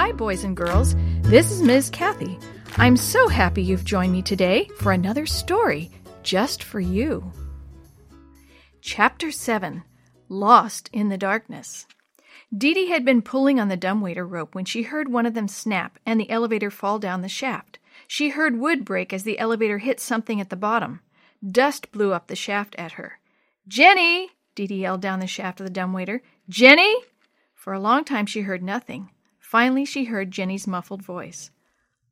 Hi, boys and girls. This is Ms. Kathy. I'm so happy you've joined me today for another story just for you. Chapter 7 Lost in the Darkness. Dee Dee had been pulling on the dumbwaiter rope when she heard one of them snap and the elevator fall down the shaft. She heard wood break as the elevator hit something at the bottom. Dust blew up the shaft at her. Jenny! Dee Dee yelled down the shaft of the dumbwaiter. Jenny! For a long time she heard nothing. Finally, she heard Jenny's muffled voice.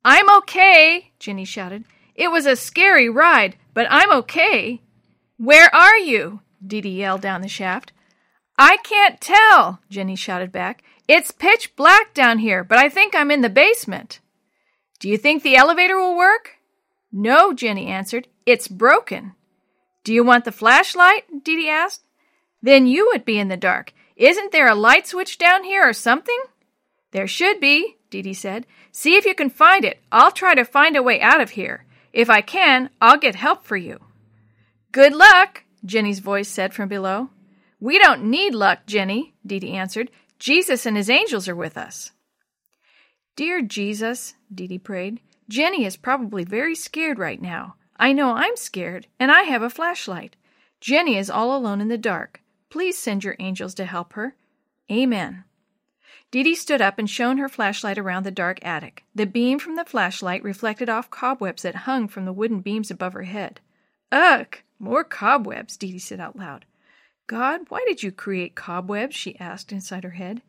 I'm okay, Jenny shouted. It was a scary ride, but I'm okay. Where are you? Dee Dee yelled down the shaft. I can't tell, Jenny shouted back. It's pitch black down here, but I think I'm in the basement. Do you think the elevator will work? No, Jenny answered. It's broken. Do you want the flashlight? Dee Dee asked. Then you would be in the dark. Isn't there a light switch down here or something? There should be, Dee Dee said. See if you can find it. I'll try to find a way out of here. If I can, I'll get help for you. Good luck, Jenny's voice said from below. We don't need luck, Jenny, Dee Dee answered. Jesus and his angels are with us. Dear Jesus, Dee Dee prayed, Jenny is probably very scared right now. I know I'm scared, and I have a flashlight. Jenny is all alone in the dark. Please send your angels to help her. Amen. Dee stood up and shone her flashlight around the dark attic. The beam from the flashlight reflected off cobwebs that hung from the wooden beams above her head. Ugh! More cobwebs, Dee said out loud. God, why did you create cobwebs? she asked inside her head.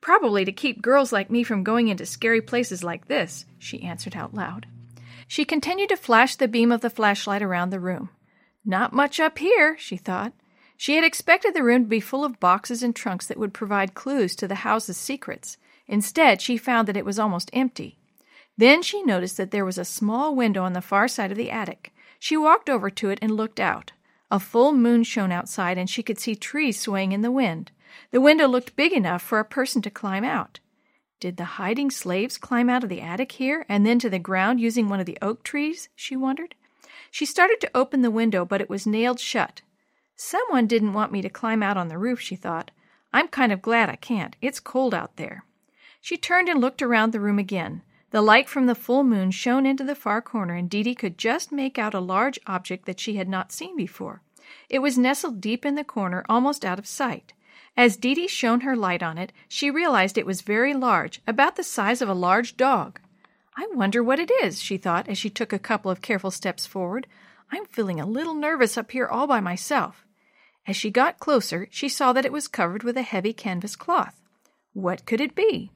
Probably to keep girls like me from going into scary places like this, she answered out loud. She continued to flash the beam of the flashlight around the room. Not much up here, she thought. She had expected the room to be full of boxes and trunks that would provide clues to the house's secrets. Instead, she found that it was almost empty. Then she noticed that there was a small window on the far side of the attic. She walked over to it and looked out. A full moon shone outside, and she could see trees swaying in the wind. The window looked big enough for a person to climb out. Did the hiding slaves climb out of the attic here and then to the ground using one of the oak trees? she wondered. She started to open the window, but it was nailed shut. Someone didn't want me to climb out on the roof, she thought. I'm kind of glad I can't. It's cold out there. She turned and looked around the room again. The light from the full moon shone into the far corner, and Dee could just make out a large object that she had not seen before. It was nestled deep in the corner, almost out of sight. As Dee Dee shone her light on it, she realized it was very large, about the size of a large dog. I wonder what it is, she thought as she took a couple of careful steps forward. I'm feeling a little nervous up here all by myself. As she got closer, she saw that it was covered with a heavy canvas cloth. What could it be?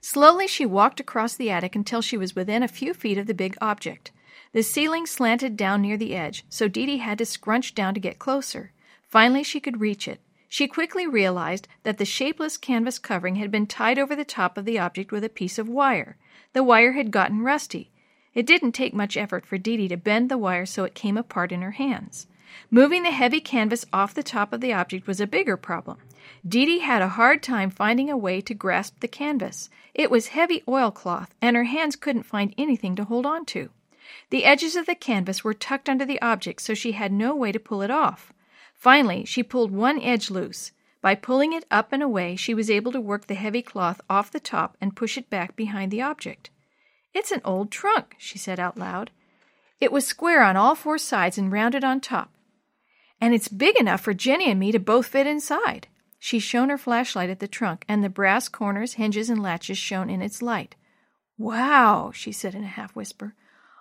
Slowly she walked across the attic until she was within a few feet of the big object. The ceiling slanted down near the edge, so Dee Dee had to scrunch down to get closer. Finally, she could reach it. She quickly realized that the shapeless canvas covering had been tied over the top of the object with a piece of wire. The wire had gotten rusty. It didn't take much effort for Dee to bend the wire so it came apart in her hands. Moving the heavy canvas off the top of the object was a bigger problem. Dee had a hard time finding a way to grasp the canvas. It was heavy oilcloth, and her hands couldn't find anything to hold on to. The edges of the canvas were tucked under the object, so she had no way to pull it off. Finally, she pulled one edge loose. By pulling it up and away, she was able to work the heavy cloth off the top and push it back behind the object. It's an old trunk, she said out loud. It was square on all four sides and rounded on top and it's big enough for Jenny and me to both fit inside. She shone her flashlight at the trunk, and the brass corners, hinges, and latches shone in its light. Wow, she said in a half whisper.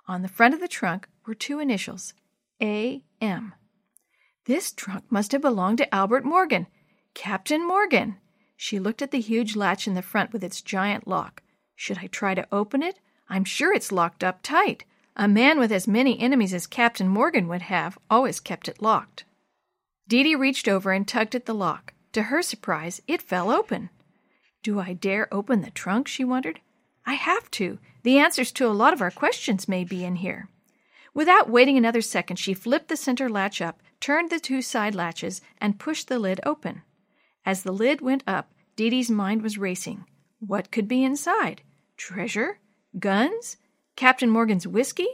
On the front of the trunk were two initials A M. This trunk must have belonged to Albert Morgan, Captain Morgan. She looked at the huge latch in the front with its giant lock. Should I try to open it? I'm sure it's locked up tight. A man with as many enemies as Captain Morgan would have always kept it locked. Dee Dee reached over and tugged at the lock. To her surprise, it fell open. Do I dare open the trunk? she wondered. I have to. The answers to a lot of our questions may be in here. Without waiting another second, she flipped the center latch up, turned the two side latches, and pushed the lid open. As the lid went up, Dee Dee's mind was racing. What could be inside? Treasure? Guns? Captain Morgan's whiskey?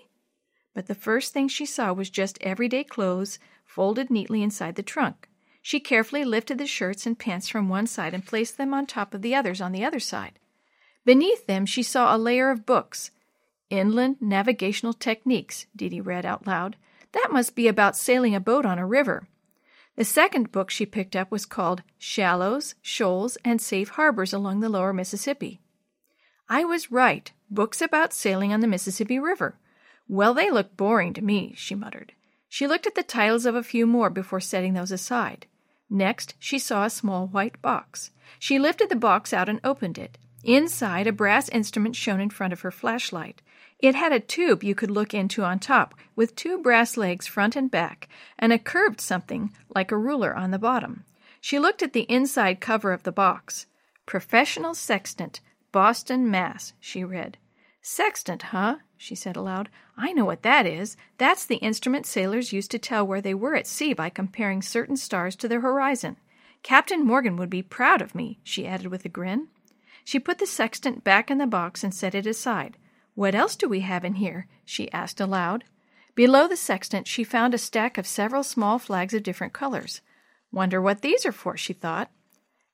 But the first thing she saw was just everyday clothes folded neatly inside the trunk. She carefully lifted the shirts and pants from one side and placed them on top of the others on the other side. Beneath them, she saw a layer of books. Inland Navigational Techniques, Dee read out loud. That must be about sailing a boat on a river. The second book she picked up was called Shallows, Shoals, and Safe Harbors Along the Lower Mississippi. I was right. Books about sailing on the Mississippi River. Well, they look boring to me, she muttered. She looked at the titles of a few more before setting those aside. Next, she saw a small white box. She lifted the box out and opened it. Inside, a brass instrument shone in front of her flashlight. It had a tube you could look into on top, with two brass legs front and back, and a curved something like a ruler on the bottom. She looked at the inside cover of the box. Professional Sextant, Boston, Mass., she read. Sextant, huh? she said aloud. I know what that is. That's the instrument sailors used to tell where they were at sea by comparing certain stars to the horizon. Captain Morgan would be proud of me, she added with a grin. She put the sextant back in the box and set it aside. What else do we have in here? she asked aloud. Below the sextant, she found a stack of several small flags of different colors. Wonder what these are for, she thought.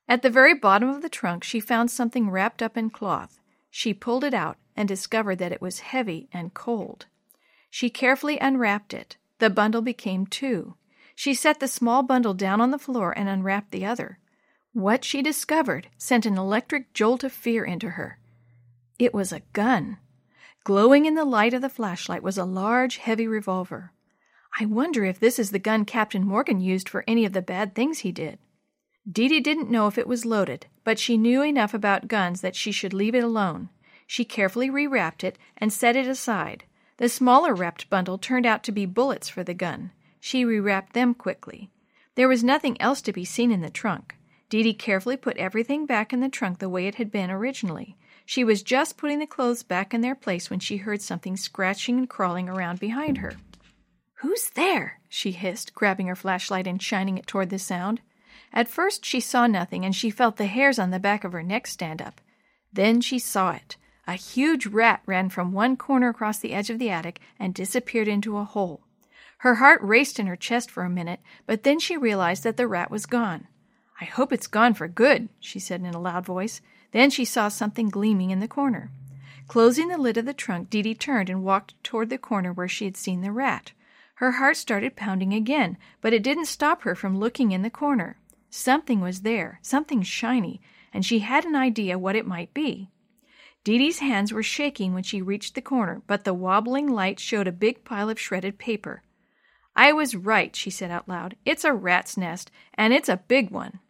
At the very bottom of the trunk, she found something wrapped up in cloth. She pulled it out and discovered that it was heavy and cold. She carefully unwrapped it. The bundle became two. She set the small bundle down on the floor and unwrapped the other. What she discovered sent an electric jolt of fear into her. It was a gun. Glowing in the light of the flashlight was a large, heavy revolver. I wonder if this is the gun Captain Morgan used for any of the bad things he did. Dee Dee didn't know if it was loaded, but she knew enough about guns that she should leave it alone. She carefully rewrapped it and set it aside. The smaller wrapped bundle turned out to be bullets for the gun. She rewrapped them quickly. There was nothing else to be seen in the trunk. Dee Dee carefully put everything back in the trunk the way it had been originally. She was just putting the clothes back in their place when she heard something scratching and crawling around behind her. Who's there? she hissed, grabbing her flashlight and shining it toward the sound. At first she saw nothing, and she felt the hairs on the back of her neck stand up. Then she saw it. A huge rat ran from one corner across the edge of the attic and disappeared into a hole. Her heart raced in her chest for a minute, but then she realized that the rat was gone. I hope it's gone for good, she said in a loud voice. Then she saw something gleaming in the corner. Closing the lid of the trunk, Dee Dee turned and walked toward the corner where she had seen the rat. Her heart started pounding again, but it didn't stop her from looking in the corner. Something was there, something shiny, and she had an idea what it might be. Dee Dee's hands were shaking when she reached the corner, but the wobbling light showed a big pile of shredded paper. I was right, she said out loud. It's a rat's nest, and it's a big one.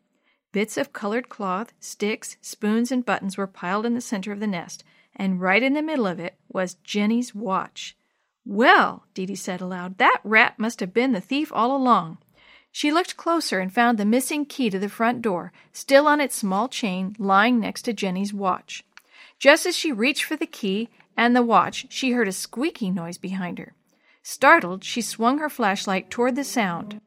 Bits of colored cloth, sticks, spoons, and buttons were piled in the center of the nest, and right in the middle of it was Jenny's watch. Well, Dee said aloud, that rat must have been the thief all along. She looked closer and found the missing key to the front door, still on its small chain, lying next to Jenny's watch. Just as she reached for the key and the watch, she heard a squeaking noise behind her. Startled, she swung her flashlight toward the sound.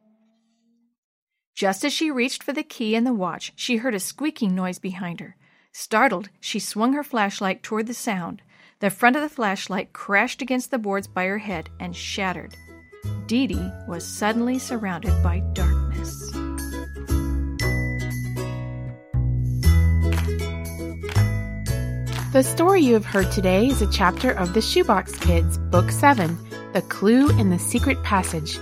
Just as she reached for the key and the watch, she heard a squeaking noise behind her. Startled, she swung her flashlight toward the sound. The front of the flashlight crashed against the boards by her head and shattered. Dee Dee was suddenly surrounded by darkness. The story you have heard today is a chapter of The Shoebox Kids, Book 7, The Clue in the Secret Passage,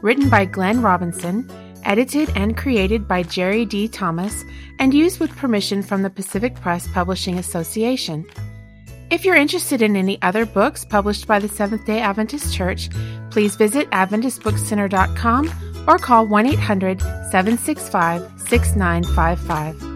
written by Glenn Robinson edited and created by Jerry D. Thomas, and used with permission from the Pacific Press Publishing Association. If you're interested in any other books published by the Seventh day Adventist Church, please visit AdventistBookCenter.com or call 1 800 765 6955.